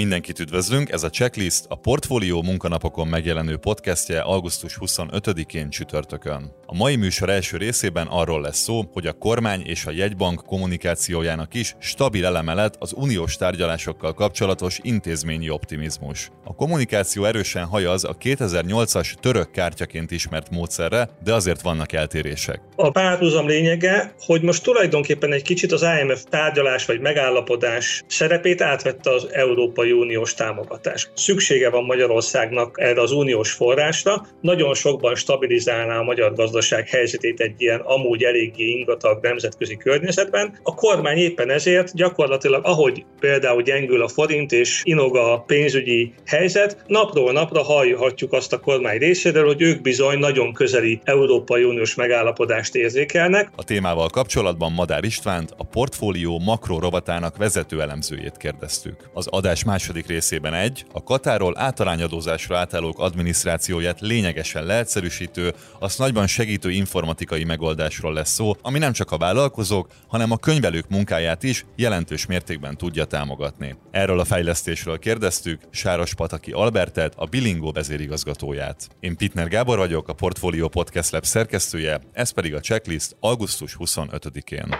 Mindenkit üdvözlünk, ez a Checklist a Portfólió munkanapokon megjelenő podcastje augusztus 25-én csütörtökön. A mai műsor első részében arról lesz szó, hogy a kormány és a jegybank kommunikációjának is stabil eleme lett az uniós tárgyalásokkal kapcsolatos intézményi optimizmus. A kommunikáció erősen hajaz a 2008-as török kártyaként ismert módszerre, de azért vannak eltérések. A párhuzam lényege, hogy most tulajdonképpen egy kicsit az IMF tárgyalás vagy megállapodás szerepét átvette az Európai Uniós támogatás. Szüksége van Magyarországnak erre az uniós forrásra, nagyon sokban stabilizálná a magyar gazdaság helyzetét egy ilyen amúgy eléggé ingatag nemzetközi környezetben. A kormány éppen ezért gyakorlatilag, ahogy például gyengül a forint és inog a pénzügyi helyzet, napról napra hallhatjuk azt a kormány részéről, hogy ők bizony nagyon közeli Európai Uniós megállapodást érzékelnek. A témával kapcsolatban Madár Istvánt, a portfólió makro rovatának vezető elemzőjét kérdeztük. Az adás második részében egy, a Katáról általányadózásra átállók adminisztrációját lényegesen leegyszerűsítő, azt nagyban segítő informatikai megoldásról lesz szó, ami nem csak a vállalkozók, hanem a könyvelők munkáját is jelentős mértékben tudja támogatni. Erről a fejlesztésről kérdeztük Sáros Pataki Albertet, a Bilingo vezérigazgatóját. Én Pitner Gábor vagyok, a Portfolio Podcast Lab szerkesztője, ez pedig a checklist augusztus 25-én.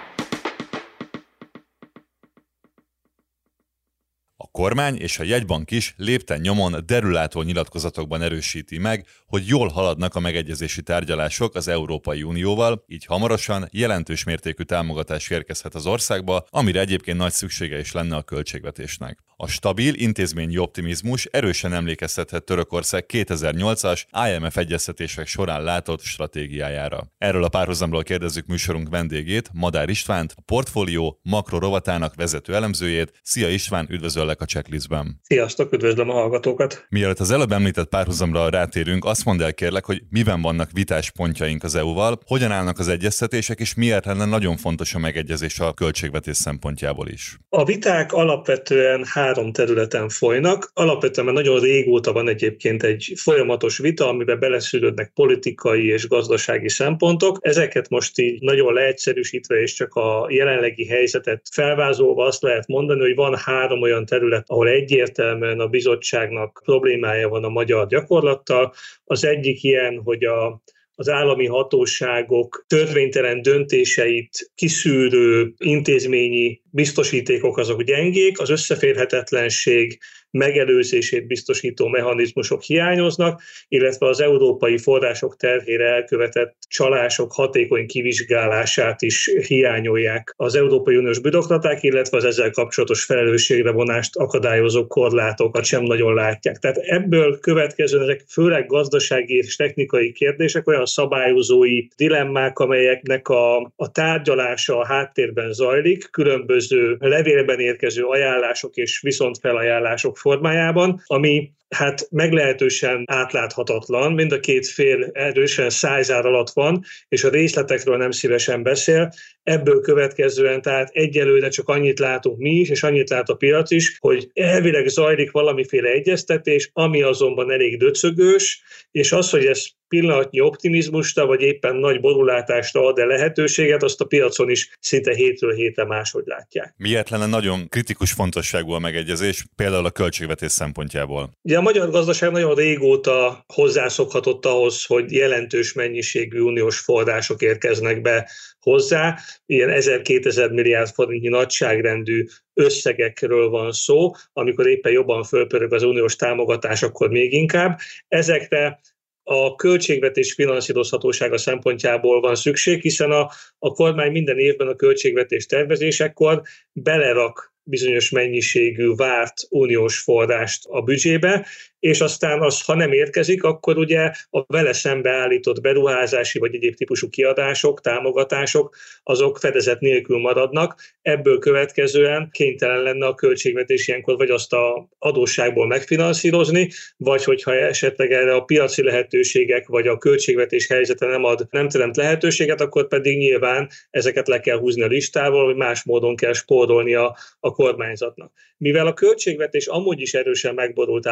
Kormány és a jegybank is lépten nyomon derülátó nyilatkozatokban erősíti meg, hogy jól haladnak a megegyezési tárgyalások az Európai Unióval, így hamarosan jelentős mértékű támogatás érkezhet az országba, amire egyébként nagy szüksége is lenne a költségvetésnek. A stabil intézményi optimizmus erősen emlékeztethet Törökország 2008-as IMF egyeztetések során látott stratégiájára. Erről a párhuzamról kérdezzük műsorunk vendégét, Madár Istvánt, a portfólió makro rovatának vezető elemzőjét. Szia István, üdvözöllek a checklistben. Sziasztok, üdvözlöm a hallgatókat. Mielőtt az előbb említett párhuzamra rátérünk, azt mondd el kérlek, hogy miben vannak vitáspontjaink az EU-val, hogyan állnak az egyeztetések, és miért lenne nagyon fontos a megegyezés a költségvetés szempontjából is. A viták alapvetően három területen folynak. Alapvetően mert nagyon régóta van egyébként egy folyamatos vita, amiben beleszűrődnek politikai és gazdasági szempontok. Ezeket most így nagyon leegyszerűsítve és csak a jelenlegi helyzetet felvázolva azt lehet mondani, hogy van három olyan terület, ahol egyértelműen a bizottságnak problémája van a magyar gyakorlattal. Az egyik ilyen, hogy a az állami hatóságok törvénytelen döntéseit kiszűrő intézményi biztosítékok azok gyengék, az összeférhetetlenség megelőzését biztosító mechanizmusok hiányoznak, illetve az európai források terhére elkövetett csalások hatékony kivizsgálását is hiányolják az Európai Uniós bürokraták, illetve az ezzel kapcsolatos felelősségre vonást akadályozó korlátokat sem nagyon látják. Tehát ebből következően ezek főleg gazdasági és technikai kérdések, olyan szabályozói dilemmák, amelyeknek a, a tárgyalása a háttérben zajlik, különböző levélben érkező ajánlások és viszontfelajánlások formájában, ami hát meglehetősen átláthatatlan, mind a két fél erősen szájzár alatt van, és a részletekről nem szívesen beszél. Ebből következően tehát egyelőre csak annyit látunk mi is, és annyit lát a piac is, hogy elvileg zajlik valamiféle egyeztetés, ami azonban elég döcögős, és az, hogy ez pillanatnyi optimizmusta, vagy éppen nagy borulátásra ad-e lehetőséget, azt a piacon is szinte hétről hétre máshogy látják. Miért lenne nagyon kritikus fontosságú a megegyezés, például a költségvetés szempontjából? Ugye a magyar gazdaság nagyon régóta hozzászokhatott ahhoz, hogy jelentős mennyiségű uniós források érkeznek be hozzá. Ilyen 1000-2000 milliárd forintnyi nagyságrendű összegekről van szó, amikor éppen jobban fölpörög az uniós támogatás, akkor még inkább. Ezekre a költségvetés finanszírozhatósága szempontjából van szükség, hiszen a, a kormány minden évben a költségvetés tervezésekor belerak bizonyos mennyiségű várt uniós forrást a büdzsébe, és aztán az, ha nem érkezik, akkor ugye a vele szembeállított beruházási vagy egyéb típusú kiadások, támogatások, azok fedezet nélkül maradnak. Ebből következően kénytelen lenne a költségvetés ilyenkor vagy azt a adósságból megfinanszírozni, vagy hogyha esetleg erre a piaci lehetőségek vagy a költségvetés helyzete nem ad, nem teremt lehetőséget, akkor pedig nyilván ezeket le kell húzni a listával, vagy más módon kell spórolni a, a kormányzatnak. Mivel a költségvetés amúgy is erősen megborult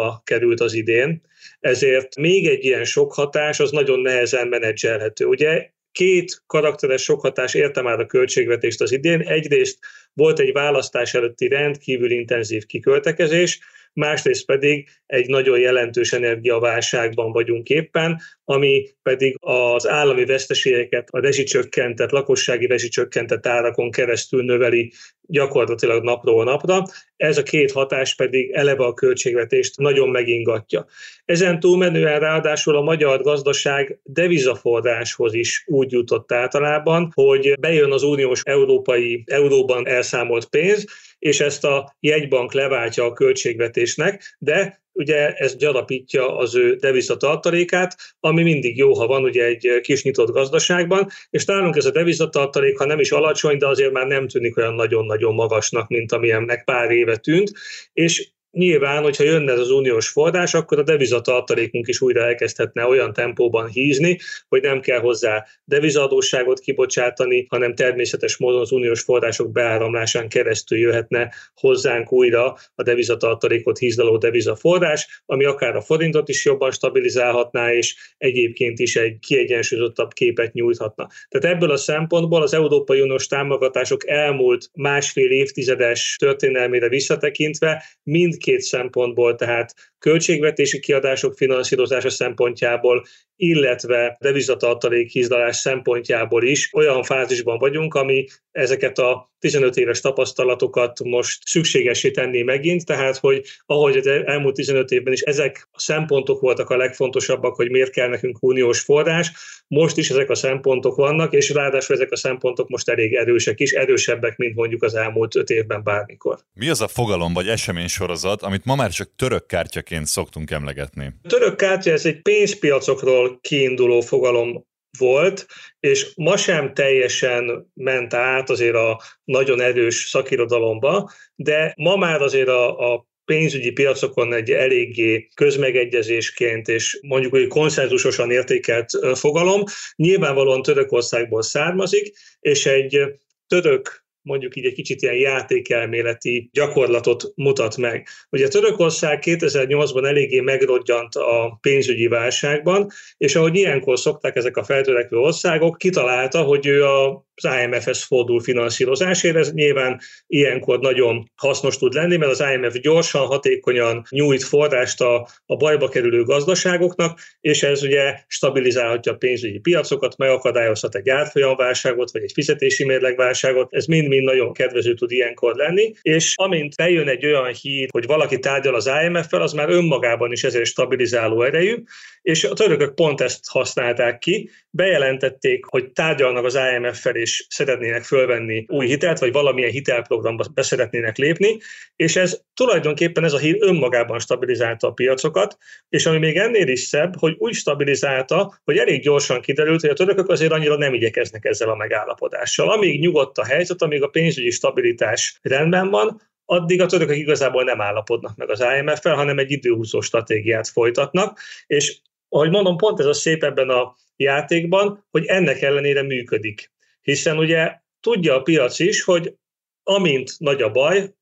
állapotba került az idén, ezért még egy ilyen sok hatás az nagyon nehezen menedzselhető. Ugye két karakteres sokhatás érte már a költségvetést az idén. Egyrészt volt egy választás előtti rendkívül intenzív kiköltekezés, másrészt pedig egy nagyon jelentős energiaválságban vagyunk éppen, ami pedig az állami veszteségeket a rezsicsökkentett, lakossági rezsicsökkentett árakon keresztül növeli gyakorlatilag napról napra. Ez a két hatás pedig eleve a költségvetést nagyon megingatja. Ezen túlmenően ráadásul a magyar gazdaság devizaforráshoz is úgy jutott általában, hogy bejön az uniós európai euróban elszámolt pénz, és ezt a jegybank leváltja a költségvetésnek, de ugye ez gyarapítja az ő devizatartalékát, ami mindig jó, ha van ugye egy kis nyitott gazdaságban, és nálunk ez a devizatartalék, ha nem is alacsony, de azért már nem tűnik olyan nagyon-nagyon magasnak, mint amilyennek pár éve tűnt, és Nyilván, hogyha jönne ez az uniós forrás, akkor a devizatartalékunk is újra elkezdhetne olyan tempóban hízni, hogy nem kell hozzá devizadóságot kibocsátani, hanem természetes módon az uniós források beáramlásán keresztül jöhetne hozzánk újra a devizatartalékot hízdaló devizaforrás, ami akár a forintot is jobban stabilizálhatná, és egyébként is egy kiegyensúlyozottabb képet nyújthatna. Tehát ebből a szempontból az Európai Uniós támogatások elmúlt másfél évtizedes történelmére visszatekintve mind mindkét szempontból, tehát költségvetési kiadások finanszírozása szempontjából, illetve devizatartalék hízdalás szempontjából is olyan fázisban vagyunk, ami ezeket a 15 éves tapasztalatokat most szükségesé tenni megint, tehát hogy ahogy az elmúlt 15 évben is ezek a szempontok voltak a legfontosabbak, hogy miért kell nekünk uniós forrás, most is ezek a szempontok vannak, és ráadásul ezek a szempontok most elég erősek is, erősebbek, mint mondjuk az elmúlt 5 évben bármikor. Mi az a fogalom vagy esemény sorozat, amit ma már csak török kártyaként szoktunk emlegetni? A török kártya ez egy pénzpiacokról kiinduló fogalom volt, és ma sem teljesen ment át azért a nagyon erős szakirodalomba, de ma már azért a, a pénzügyi piacokon egy eléggé közmegegyezésként és mondjuk hogy konszenzusosan értékelt fogalom, nyilvánvalóan Törökországból származik, és egy török mondjuk így egy kicsit ilyen játékelméleti gyakorlatot mutat meg. Ugye Törökország 2008-ban eléggé megrodjant a pénzügyi válságban, és ahogy ilyenkor szokták ezek a feltörekvő országok, kitalálta, hogy ő a az IMF-hez fordul finanszírozásért. Ez nyilván ilyenkor nagyon hasznos tud lenni, mert az IMF gyorsan, hatékonyan nyújt forrást a, a bajba kerülő gazdaságoknak, és ez ugye stabilizálhatja a pénzügyi piacokat, megakadályozhat egy árfolyamválságot, vagy egy fizetési mérlegválságot. Ez mind-mind nagyon kedvező tud ilyenkor lenni, és amint bejön egy olyan hír, hogy valaki tárgyal az IMF-fel, az már önmagában is ezért stabilizáló erejű, és a törökök pont ezt használták ki, bejelentették, hogy tárgyalnak az IMF-fel, és szeretnének fölvenni új hitelt, vagy valamilyen hitelprogramba beszeretnének lépni, és ez tulajdonképpen ez a hír önmagában stabilizálta a piacokat, és ami még ennél is szebb, hogy úgy stabilizálta, hogy elég gyorsan kiderült, hogy a törökök azért annyira nem igyekeznek ezzel a megállapodással. Amíg nyugodt a helyzet, amíg a pénzügyi stabilitás rendben van, addig a törökök igazából nem állapodnak meg az IMF-fel, hanem egy időhúzó stratégiát folytatnak, és ahogy mondom, pont ez a szép ebben a játékban, hogy ennek ellenére működik. Hiszen ugye tudja a piac is, hogy amint nagy a baj,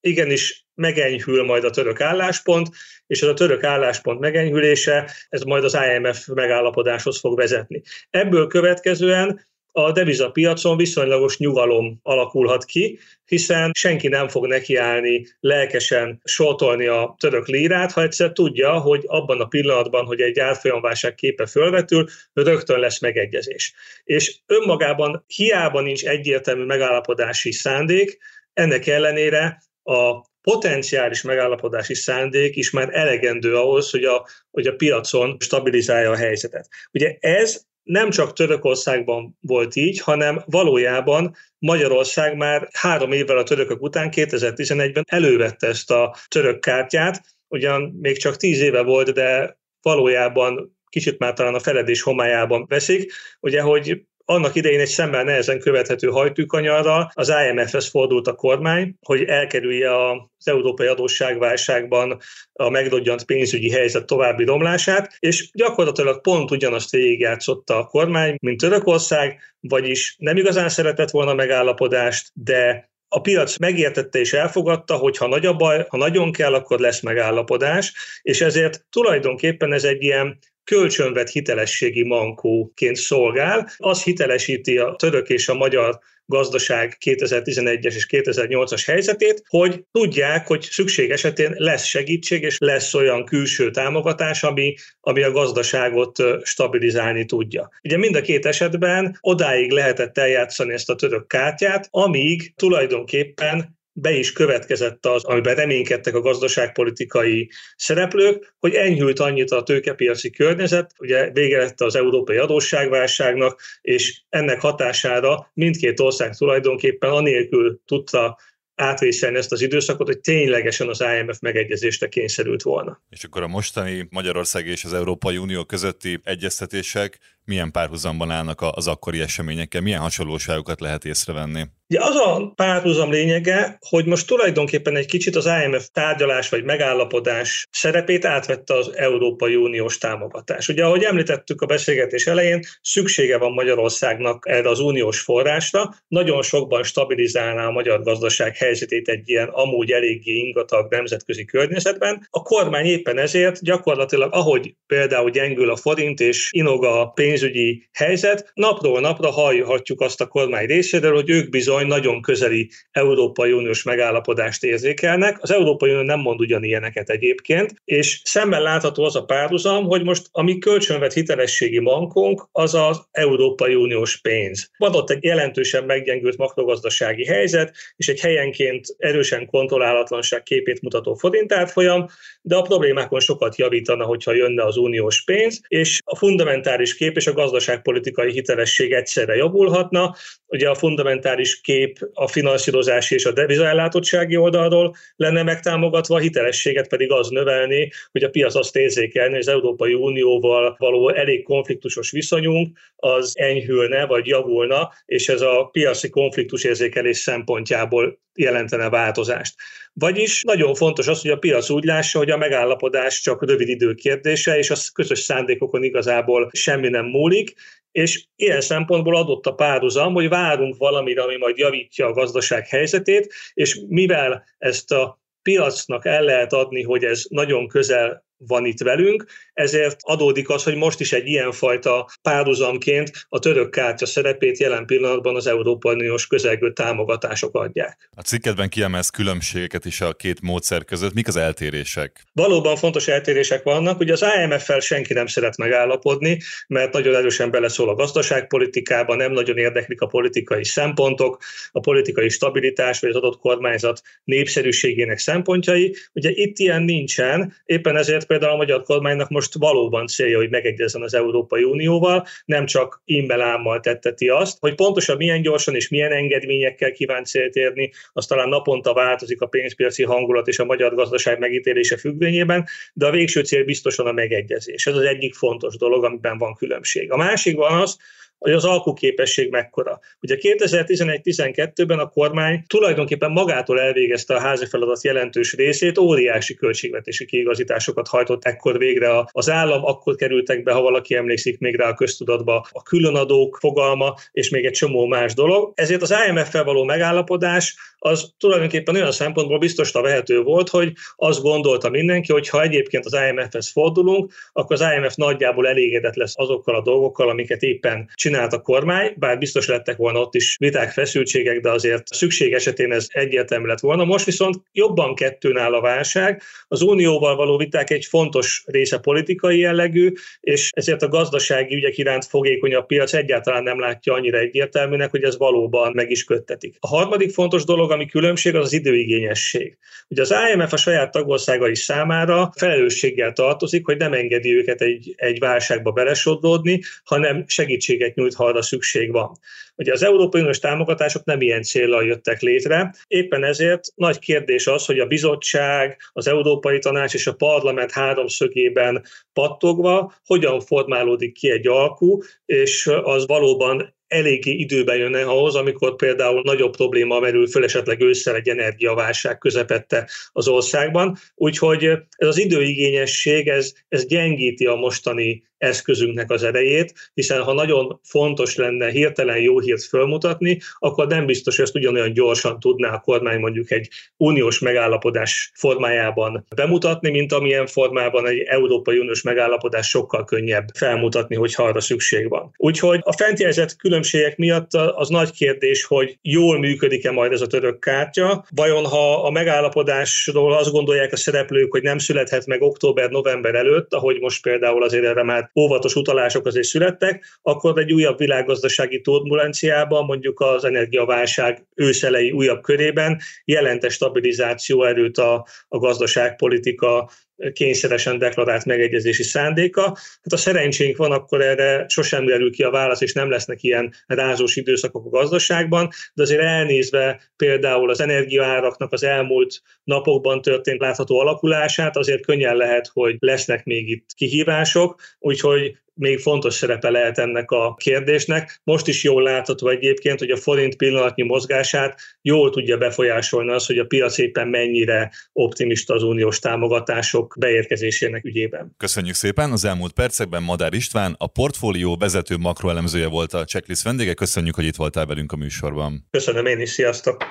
igenis megenyhül majd a török álláspont, és ez a török álláspont megenyhülése, ez majd az IMF megállapodáshoz fog vezetni. Ebből következően a devizapiacon viszonylagos nyugalom alakulhat ki, hiszen senki nem fog nekiállni lelkesen sortolni a török lírát, ha egyszer tudja, hogy abban a pillanatban, hogy egy árfolyamválság képe fölvetül, rögtön lesz megegyezés. És önmagában hiába nincs egyértelmű megállapodási szándék, ennek ellenére a potenciális megállapodási szándék is már elegendő ahhoz, hogy a, hogy a piacon stabilizálja a helyzetet. Ugye ez nem csak Törökországban volt így, hanem valójában Magyarország már három évvel a törökök után, 2011-ben elővette ezt a török kártyát, ugyan még csak tíz éve volt, de valójában kicsit már talán a feledés homályában veszik, ugye, hogy annak idején egy szemmel nehezen követhető hajtűkanyarral az IMF-hez fordult a kormány, hogy elkerülje az európai adósságválságban a megdodjant pénzügyi helyzet további romlását, és gyakorlatilag pont ugyanazt végigjátszotta a kormány, mint Törökország, vagyis nem igazán szeretett volna megállapodást, de a piac megértette és elfogadta, hogy ha nagy a baj, ha nagyon kell, akkor lesz megállapodás, és ezért tulajdonképpen ez egy ilyen kölcsönvet hitelességi mankóként szolgál. Az hitelesíti a török és a magyar gazdaság 2011-es és 2008-as helyzetét, hogy tudják, hogy szükség esetén lesz segítség, és lesz olyan külső támogatás, ami, ami a gazdaságot stabilizálni tudja. Ugye mind a két esetben odáig lehetett eljátszani ezt a török kártyát, amíg tulajdonképpen be is következett az, amiben reménykedtek a gazdaságpolitikai szereplők, hogy enyhült annyit a tőkepiaci környezet, ugye vége lett az európai adósságválságnak, és ennek hatására mindkét ország tulajdonképpen anélkül tudta átvészelni ezt az időszakot, hogy ténylegesen az IMF megegyezésre kényszerült volna. És akkor a mostani Magyarország és az Európai Unió közötti egyeztetések milyen párhuzamban állnak az akkori eseményekkel, milyen hasonlóságokat lehet észrevenni? Ugye az a párhuzam lényege, hogy most tulajdonképpen egy kicsit az IMF tárgyalás vagy megállapodás szerepét átvette az Európai Uniós támogatás. Ugye, ahogy említettük a beszélgetés elején, szüksége van Magyarországnak erre az uniós forrásra, nagyon sokban stabilizálná a magyar gazdaság helyzetét egy ilyen amúgy eléggé ingatag nemzetközi környezetben. A kormány éppen ezért gyakorlatilag, ahogy például gyengül a forint és inog a pénzügyi helyzet, napról napra hallhatjuk azt a kormány részéről, hogy ők bizony bizony nagyon közeli Európai Uniós megállapodást érzékelnek. Az Európai Unió nem mond ugyanilyeneket egyébként, és szemben látható az a párhuzam, hogy most a mi kölcsönvet hitelességi bankunk az az Európai Uniós pénz. Van ott egy jelentősen meggyengült makrogazdasági helyzet, és egy helyenként erősen kontrollálatlanság képét mutató forintárfolyam, de a problémákon sokat javítana, hogyha jönne az uniós pénz, és a fundamentális kép és a gazdaságpolitikai hitelesség egyszerre javulhatna. Ugye a fundamentális kép a finanszírozási és a devizaellátottsági oldalról lenne megtámogatva, a hitelességet pedig az növelni, hogy a piac azt érzékelni, hogy az Európai Unióval való elég konfliktusos viszonyunk az enyhülne vagy javulna, és ez a piaci konfliktus érzékelés szempontjából jelentene változást. Vagyis nagyon fontos az, hogy a piac úgy lássa, hogy a megállapodás csak rövid idő kérdése, és a közös szándékokon igazából semmi nem múlik, és ilyen szempontból adott a párhuzam, hogy várunk valamire, ami majd javítja a gazdaság helyzetét, és mivel ezt a piacnak el lehet adni, hogy ez nagyon közel van itt velünk, ezért adódik az, hogy most is egy ilyenfajta párhuzamként a török kártya szerepét jelen pillanatban az Európai Uniós közelgő támogatások adják. A cikkedben kiemelsz különbségeket is a két módszer között. Mik az eltérések? Valóban fontos eltérések vannak. Ugye az IMF-fel senki nem szeret megállapodni, mert nagyon erősen beleszól a gazdaságpolitikába, nem nagyon érdeklik a politikai szempontok, a politikai stabilitás vagy az adott kormányzat népszerűségének szempontjai. Ugye itt ilyen nincsen, éppen ezért például a magyar kormánynak most valóban célja, hogy megegyezzen az Európai Unióval, nem csak imbelámmal tetteti azt, hogy pontosan milyen gyorsan és milyen engedményekkel kíván célt érni, az talán naponta változik a pénzpiaci hangulat és a magyar gazdaság megítélése függvényében, de a végső cél biztosan a megegyezés. Ez az egyik fontos dolog, amiben van különbség. A másik van az, hogy az alkuképesség mekkora. Ugye 2011-12-ben a kormány tulajdonképpen magától elvégezte a házi feladat jelentős részét, óriási költségvetési kiigazításokat hajtott ekkor végre az állam, akkor kerültek be, ha valaki emlékszik még rá a köztudatba, a különadók fogalma, és még egy csomó más dolog. Ezért az IMF-fel való megállapodás az tulajdonképpen olyan szempontból biztosra vehető volt, hogy azt gondolta mindenki, hogy ha egyébként az IMF-hez fordulunk, akkor az IMF nagyjából elégedett lesz azokkal a dolgokkal, amiket éppen csinált a kormány, bár biztos lettek volna ott is viták, feszültségek, de azért szükség esetén ez egyértelmű lett volna. Most viszont jobban kettőn áll a válság. Az unióval való viták egy fontos része politikai jellegű, és ezért a gazdasági ügyek iránt fogékonyabb piac egyáltalán nem látja annyira egyértelműnek, hogy ez valóban meg is köttetik. A harmadik fontos dolog, dolog, ami különbség, az az időigényesség. Ugye az IMF a saját tagországai számára felelősséggel tartozik, hogy nem engedi őket egy, egy válságba belesodródni, hanem segítséget nyújt, ha arra szükség van. Ugye az Európai Uniós támogatások nem ilyen célral jöttek létre, éppen ezért nagy kérdés az, hogy a bizottság, az Európai Tanács és a parlament háromszögében pattogva hogyan formálódik ki egy alkú, és az valóban eléggé időben jönne ahhoz, amikor például nagyobb probléma merül föl esetleg ősszel egy energiaválság közepette az országban. Úgyhogy ez az időigényesség, ez, ez gyengíti a mostani eszközünknek az erejét, hiszen ha nagyon fontos lenne hirtelen jó hírt fölmutatni, akkor nem biztos, hogy ezt ugyanolyan gyorsan tudná a kormány mondjuk egy uniós megállapodás formájában bemutatni, mint amilyen formában egy Európai Uniós megállapodás sokkal könnyebb felmutatni, hogyha arra szükség van. Úgyhogy a fent jelzett különbségek miatt az nagy kérdés, hogy jól működik-e majd ez a török kártya. Vajon ha a megállapodásról azt gondolják a szereplők, hogy nem születhet meg október-november előtt, ahogy most például azért erre már óvatos utalások azért születtek, akkor egy újabb világgazdasági turbulenciában, mondjuk az energiaválság őszelei újabb körében jelente stabilizáció erőt a, a gazdaságpolitika kényszeresen deklarált megegyezési szándéka. Hát a szerencsénk van, akkor erre sosem derül ki a válasz, és nem lesznek ilyen rázós időszakok a gazdaságban, de azért elnézve például az energiaáraknak az elmúlt napokban történt látható alakulását, azért könnyen lehet, hogy lesznek még itt kihívások, úgyhogy még fontos szerepe lehet ennek a kérdésnek. Most is jól látható egyébként, hogy a forint pillanatnyi mozgását jól tudja befolyásolni az, hogy a piac éppen mennyire optimista az uniós támogatások beérkezésének ügyében. Köszönjük szépen! Az elmúlt percekben Madár István, a portfólió vezető makroelemzője volt a checklist vendége. Köszönjük, hogy itt voltál velünk a műsorban. Köszönöm én is, sziasztok!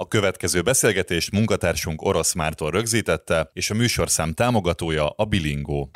A következő beszélgetést munkatársunk Orosz Mártól rögzítette, és a műsorszám támogatója a Bilingó.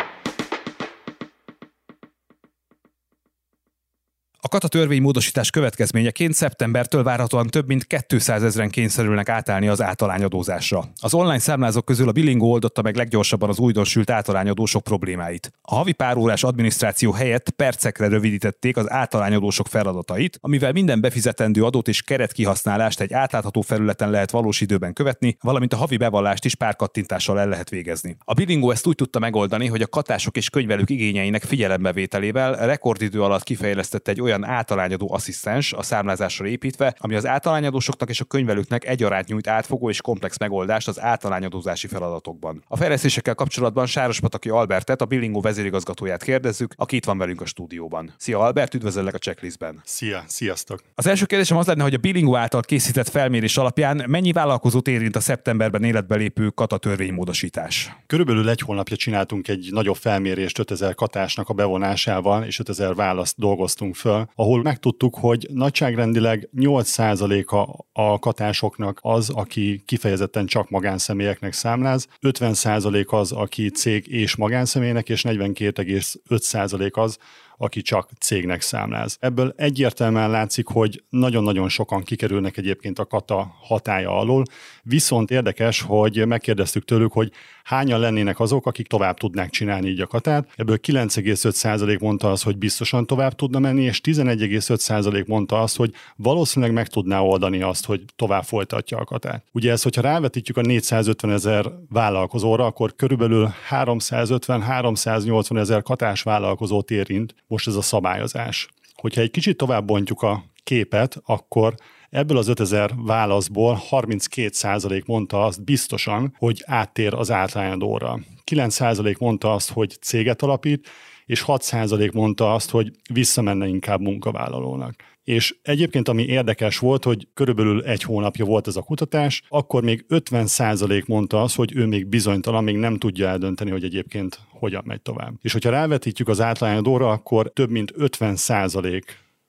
A kata törvénymódosítás következményeként szeptembertől várhatóan több mint 200 ezeren kényszerülnek átállni az általányadózásra. Az online számlázók közül a Bilingó oldotta meg leggyorsabban az újdonsült általányadósok problémáit. A havi párórás adminisztráció helyett percekre rövidítették az általányadósok feladatait, amivel minden befizetendő adót és keretkihasználást egy átlátható felületen lehet valós időben követni, valamint a havi bevallást is pár kattintással el lehet végezni. A Bilingó ezt úgy tudta megoldani, hogy a katások és könyvelők igényeinek figyelembevételével rekordidő alatt kifejlesztett egy olyan olyan általányadó asszisztens a számlázásra építve, ami az általányadósoknak és a könyvelőknek egyaránt nyújt átfogó és komplex megoldást az általányadózási feladatokban. A fejlesztésekkel kapcsolatban Sárospataki Albertet, a Billingó vezérigazgatóját kérdezzük, aki itt van velünk a stúdióban. Szia Albert, üdvözöllek a checklistben. Szia, sziasztok. Az első kérdésem az lenne, hogy a Billingó által készített felmérés alapján mennyi vállalkozót érint a szeptemberben életbe lépő kata törvénymódosítás? Körülbelül egy hónapja csináltunk egy nagyobb felmérést 5000 katásnak a bevonásával, és 5000 választ dolgoztunk föl ahol megtudtuk, hogy nagyságrendileg 8%-a a katásoknak az, aki kifejezetten csak magánszemélyeknek számláz, 50% az, aki cég és magánszemélynek, és 42,5% az, aki csak cégnek számláz. Ebből egyértelműen látszik, hogy nagyon-nagyon sokan kikerülnek egyébként a kata hatája alól, viszont érdekes, hogy megkérdeztük tőlük, hogy hányan lennének azok, akik tovább tudnák csinálni így a katát. Ebből 9,5% mondta az, hogy biztosan tovább tudna menni, és 11,5% mondta azt, hogy valószínűleg meg tudná oldani azt, hogy tovább folytatja a katát. Ugye ez, hogyha rávetítjük a 450 ezer vállalkozóra, akkor körülbelül 350-380 ezer katás vállalkozót érint most ez a szabályozás. Hogyha egy kicsit tovább bontjuk a képet, akkor Ebből az 5000 válaszból 32% mondta azt biztosan, hogy áttér az átlányadóra. 9% mondta azt, hogy céget alapít, és 6% mondta azt, hogy visszamenne inkább munkavállalónak. És egyébként ami érdekes volt, hogy körülbelül egy hónapja volt ez a kutatás, akkor még 50% mondta azt, hogy ő még bizonytalan, még nem tudja eldönteni, hogy egyébként hogyan megy tovább. És hogyha rávetítjük az átlányadóra, akkor több mint 50%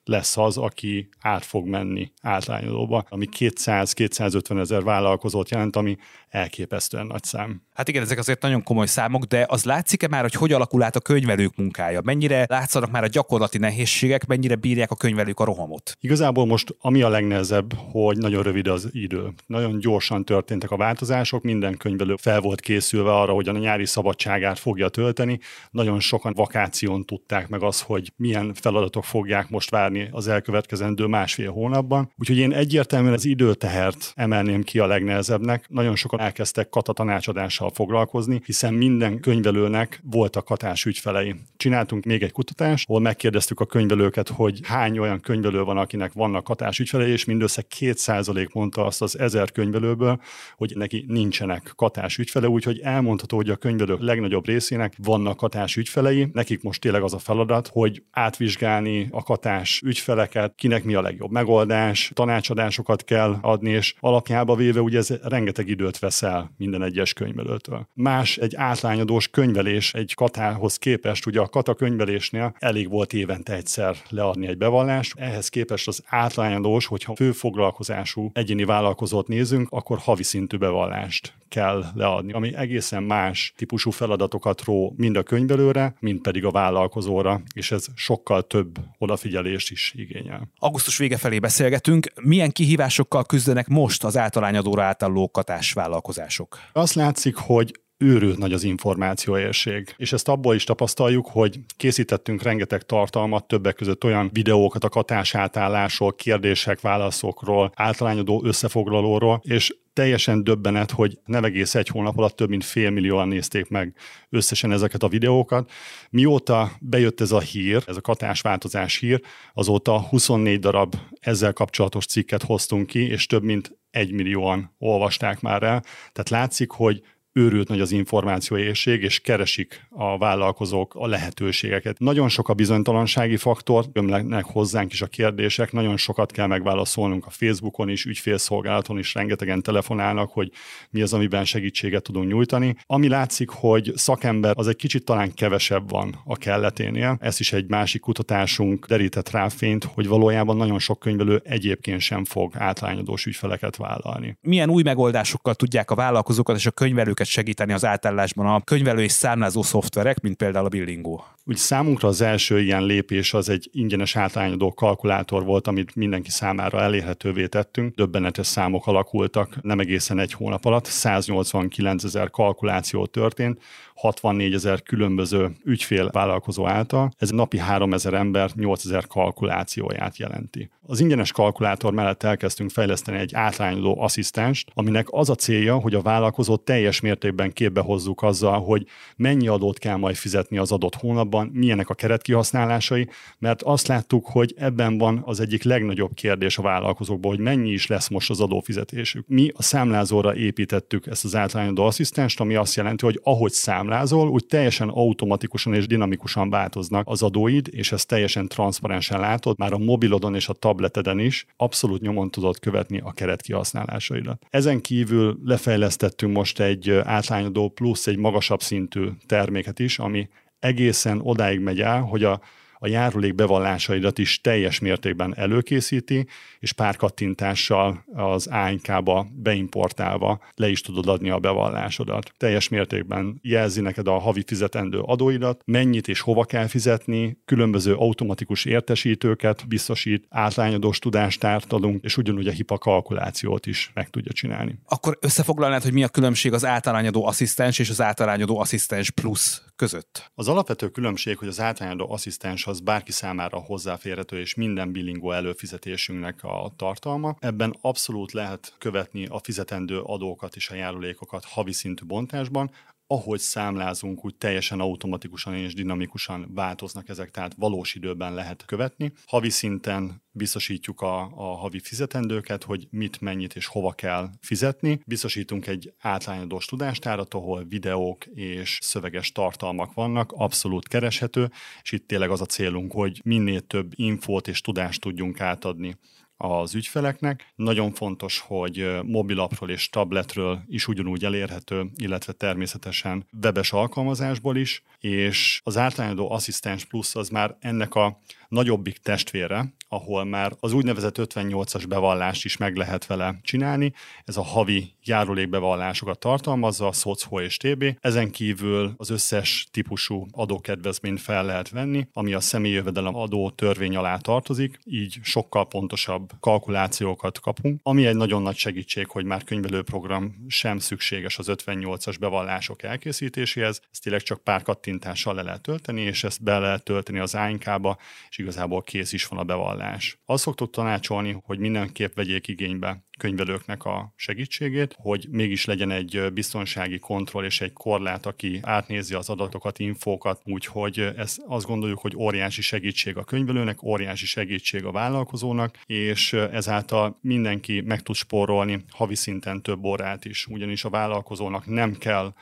lesz az, aki át fog menni átlányolóba, ami 200-250 ezer vállalkozót jelent, ami elképesztően nagy szám. Hát igen, ezek azért nagyon komoly számok, de az látszik-e már, hogy hogy alakul át a könyvelők munkája? Mennyire látszanak már a gyakorlati nehézségek, mennyire bírják a könyvelők a rohamot? Igazából most ami a legnehezebb, hogy nagyon rövid az idő. Nagyon gyorsan történtek a változások, minden könyvelő fel volt készülve arra, hogy a nyári szabadságát fogja tölteni. Nagyon sokan vakáción tudták meg az, hogy milyen feladatok fogják most várni az elkövetkezendő másfél hónapban. Úgyhogy én egyértelműen az időtehert emelném ki a legnehezebbnek. Nagyon sokan elkezdtek katatanácsadással foglalkozni, hiszen minden könyvelőnek voltak katás ügyfelei. Csináltunk még egy kutatást, ahol megkérdeztük a könyvelőket, hogy hány olyan könyvelő van, akinek vannak katás ügyfelei, és mindössze 2% mondta azt az ezer könyvelőből, hogy neki nincsenek katás ügyfele, úgyhogy elmondható, hogy a könyvelők legnagyobb részének vannak katás ügyfelei. Nekik most tényleg az a feladat, hogy átvizsgálni a katás ügyfeleket, kinek mi a legjobb megoldás, tanácsadásokat kell adni, és alapjába véve ugye ez rengeteg időt veszel minden egyes könyvelőtől. Más egy átlányadós könyvelés egy katához képest, ugye a kata könyvelésnél elég volt évente egyszer leadni egy bevallást, ehhez képest az átlányadós, hogyha főfoglalkozású egyéni vállalkozót nézünk, akkor havi szintű bevallást kell leadni, ami egészen más típusú feladatokat ró mind a könyvelőre, mind pedig a vállalkozóra, és ez sokkal több odafigyelést is igényel. Augusztus vége felé beszélgetünk. Milyen kihívásokkal küzdenek most az általányadóra átálló katás vállalkozások? Azt látszik, hogy őrült nagy az információérség. És ezt abból is tapasztaljuk, hogy készítettünk rengeteg tartalmat, többek között olyan videókat a katás átállásról, kérdések, válaszokról, általányodó összefoglalóról, és teljesen döbbenet, hogy nem egész egy hónap alatt több mint fél millióan nézték meg összesen ezeket a videókat. Mióta bejött ez a hír, ez a katásváltozás hír, azóta 24 darab ezzel kapcsolatos cikket hoztunk ki, és több mint egy millióan olvasták már el. Tehát látszik, hogy őrült nagy az információérség, és keresik a vállalkozók a lehetőségeket. Nagyon sok a bizonytalansági faktor, ömlenek hozzánk is a kérdések, nagyon sokat kell megválaszolnunk a Facebookon is, ügyfélszolgálaton is, rengetegen telefonálnak, hogy mi az, amiben segítséget tudunk nyújtani. Ami látszik, hogy szakember az egy kicsit talán kevesebb van a kelleténél. Ez is egy másik kutatásunk derített rá fényt, hogy valójában nagyon sok könyvelő egyébként sem fog átlányodós ügyfeleket vállalni. Milyen új megoldásokkal tudják a vállalkozókat és a könyvelőket őket segíteni az átállásban a könyvelő és számlázó szoftverek, mint például a Billingo? Úgy számunkra az első ilyen lépés az egy ingyenes általányadó kalkulátor volt, amit mindenki számára elérhetővé tettünk. Döbbenetes számok alakultak, nem egészen egy hónap alatt, 189 ezer kalkuláció történt, 64 ezer különböző ügyfél vállalkozó által. Ez napi 3 ezer ember 8 ezer kalkulációját jelenti. Az ingyenes kalkulátor mellett elkezdtünk fejleszteni egy átlányoló asszisztenst, aminek az a célja, hogy a vállalkozót teljes mértékben képbe hozzuk azzal, hogy mennyi adót kell majd fizetni az adott hónapban, milyenek a keretkihasználásai, mert azt láttuk, hogy ebben van az egyik legnagyobb kérdés a vállalkozókban, hogy mennyi is lesz most az adófizetésük. Mi a számlázóra építettük ezt az átlányoló asszisztenst, ami azt jelenti, hogy ahogy számlázol, úgy teljesen automatikusan és dinamikusan változnak az adóid, és ezt teljesen transzparensen látod, már a mobilodon és a tableteden is abszolút nyomon tudod követni a keretkihasználásaidat. Ezen kívül lefejlesztettünk most egy átlányodó plusz egy magasabb szintű terméket is, ami egészen odáig megy el, hogy a a járulék bevallásaidat is teljes mértékben előkészíti, és pár kattintással az ANK-ba beimportálva le is tudod adni a bevallásodat. Teljes mértékben jelzi neked a havi fizetendő adóidat, mennyit és hova kell fizetni, különböző automatikus értesítőket biztosít, átlányadós tudástárt adunk, és ugyanúgy a HIPA kalkulációt is meg tudja csinálni. Akkor összefoglalnád, hogy mi a különbség az általányadó asszisztens és az általányadó asszisztens plusz között? Az alapvető különbség, hogy az általányadó asszisztens az bárki számára hozzáférhető, és minden bilingó előfizetésünknek a tartalma. Ebben abszolút lehet követni a fizetendő adókat és a járulékokat havi szintű bontásban, ahogy számlázunk, úgy teljesen automatikusan és dinamikusan változnak ezek, tehát valós időben lehet követni. Havi szinten biztosítjuk a, a havi fizetendőket, hogy mit, mennyit és hova kell fizetni. Biztosítunk egy átlányadós tudástárat, ahol videók és szöveges tartalmak vannak, abszolút kereshető, és itt tényleg az a célunk, hogy minél több infót és tudást tudjunk átadni az ügyfeleknek. Nagyon fontos, hogy mobilapról és tabletről is ugyanúgy elérhető, illetve természetesen webes alkalmazásból is, és az általányadó Asszisztens Plus az már ennek a nagyobbik testvére, ahol már az úgynevezett 58-as bevallást is meg lehet vele csinálni. Ez a havi járulékbevallásokat tartalmazza, SZOCHO és TB. Ezen kívül az összes típusú adókedvezményt fel lehet venni, ami a személyi jövedelem adó törvény alá tartozik, így sokkal pontosabb kalkulációkat kapunk, ami egy nagyon nagy segítség, hogy már könyvelőprogram sem szükséges az 58-as bevallások elkészítéséhez, ezt tényleg csak pár kattintással le lehet tölteni, és ezt be lehet tölteni az ANK-ba, és igazából kész is van a bevallás. Azt szoktuk tanácsolni, hogy mindenképp vegyék igénybe könyvelőknek a segítségét, hogy mégis legyen egy biztonsági kontroll és egy korlát, aki átnézi az adatokat, infókat, úgyhogy ez azt gondoljuk, hogy óriási segítség a könyvelőnek, óriási segítség a vállalkozónak, és ezáltal mindenki meg tud spórolni havi szinten több órát is, ugyanis a vállalkozónak nem kell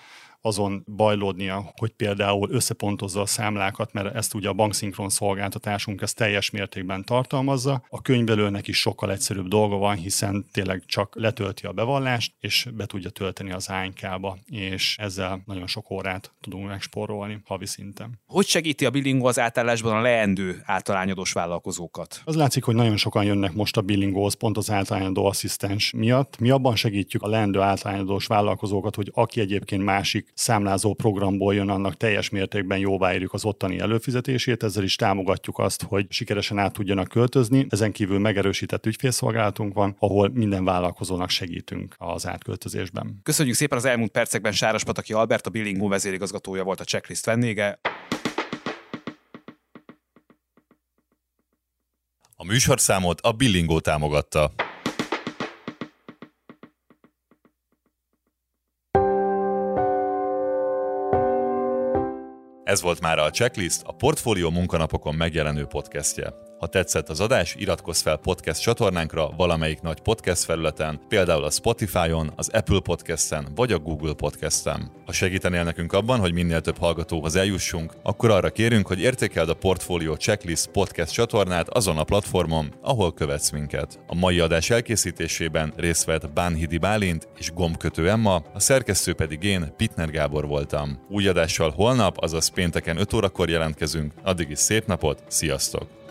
azon bajlódnia, hogy például összepontozza a számlákat, mert ezt ugye a bankszinkron szolgáltatásunk ezt teljes mértékben tartalmazza. A könyvelőnek is sokkal egyszerűbb dolga van, hiszen tényleg csak letölti a bevallást, és be tudja tölteni az ANK-ba, és ezzel nagyon sok órát tudunk megspórolni havi szinten. Hogy segíti a Billingo az átállásban a leendő általányadós vállalkozókat? Az látszik, hogy nagyon sokan jönnek most a Billingóhoz pont az általányadó asszisztens miatt. Mi abban segítjük a leendő általányadós vállalkozókat, hogy aki egyébként másik számlázó programból jön, annak teljes mértékben jóváírjuk az ottani előfizetését, ezzel is támogatjuk azt, hogy sikeresen át tudjanak költözni. Ezen kívül megerősített ügyfélszolgálatunk van, ahol minden vállalkozónak segítünk az átköltözésben. Köszönjük szépen az elmúlt percekben Sáros Pataki Albert, a Billingó vezérigazgatója volt a checklist vendége. A műsorszámot a Billingó támogatta. Ez volt már a Checklist, a Portfólió munkanapokon megjelenő podcastje. Ha tetszett az adás, iratkozz fel podcast csatornánkra valamelyik nagy podcast felületen, például a Spotify-on, az Apple Podcast-en vagy a Google Podcast-en. Ha segítenél nekünk abban, hogy minél több hallgatóhoz eljussunk, akkor arra kérünk, hogy értékeld a Portfolio Checklist podcast csatornát azon a platformon, ahol követsz minket. A mai adás elkészítésében részt vett Bánhidi Bálint és Gombkötő Emma, a szerkesztő pedig én, Pitner Gábor voltam. Új adással holnap, azaz pénteken 5 órakor jelentkezünk, addig is szép napot, sziasztok!